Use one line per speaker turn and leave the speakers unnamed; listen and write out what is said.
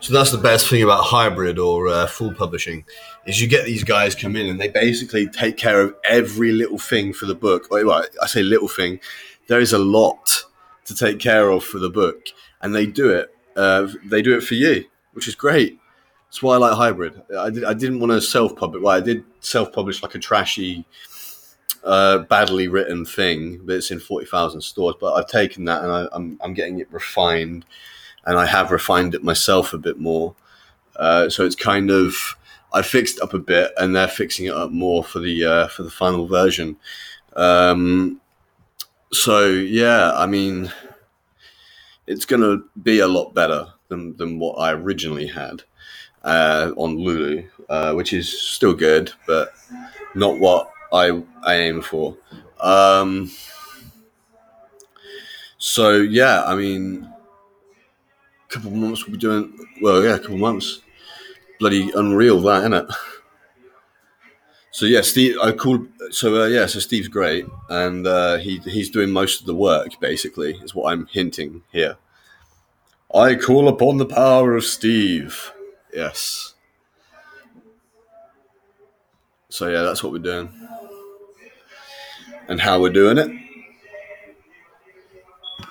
So that's the best thing about hybrid or uh, full publishing is you get these guys come in and they basically take care of every little thing for the book. I say little thing. There is a lot to take care of for the book, and they do it. Uh, they do it for you, which is great. That's why I like hybrid. I, did, didn't want to self-publish. Well, I did self-publish like a trashy, uh, badly written thing, it's in forty thousand stores. But I've taken that and I, I'm I'm getting it refined and I have refined it myself a bit more. Uh, so it's kind of I fixed up a bit, and they're fixing it up more for the uh, for the final version. Um, so yeah, I mean, it's going to be a lot better than than what I originally had uh, on Lulu, uh, which is still good, but not what I I aim for. Um, so yeah, I mean, couple of months we'll be doing well yeah a couple of months. Bloody unreal that isn't it? So yeah steve i called so uh, yeah so steve's great and uh, he he's doing most of the work basically is what i'm hinting here. I call upon the power of steve. Yes. So yeah that's what we're doing. And how we're doing it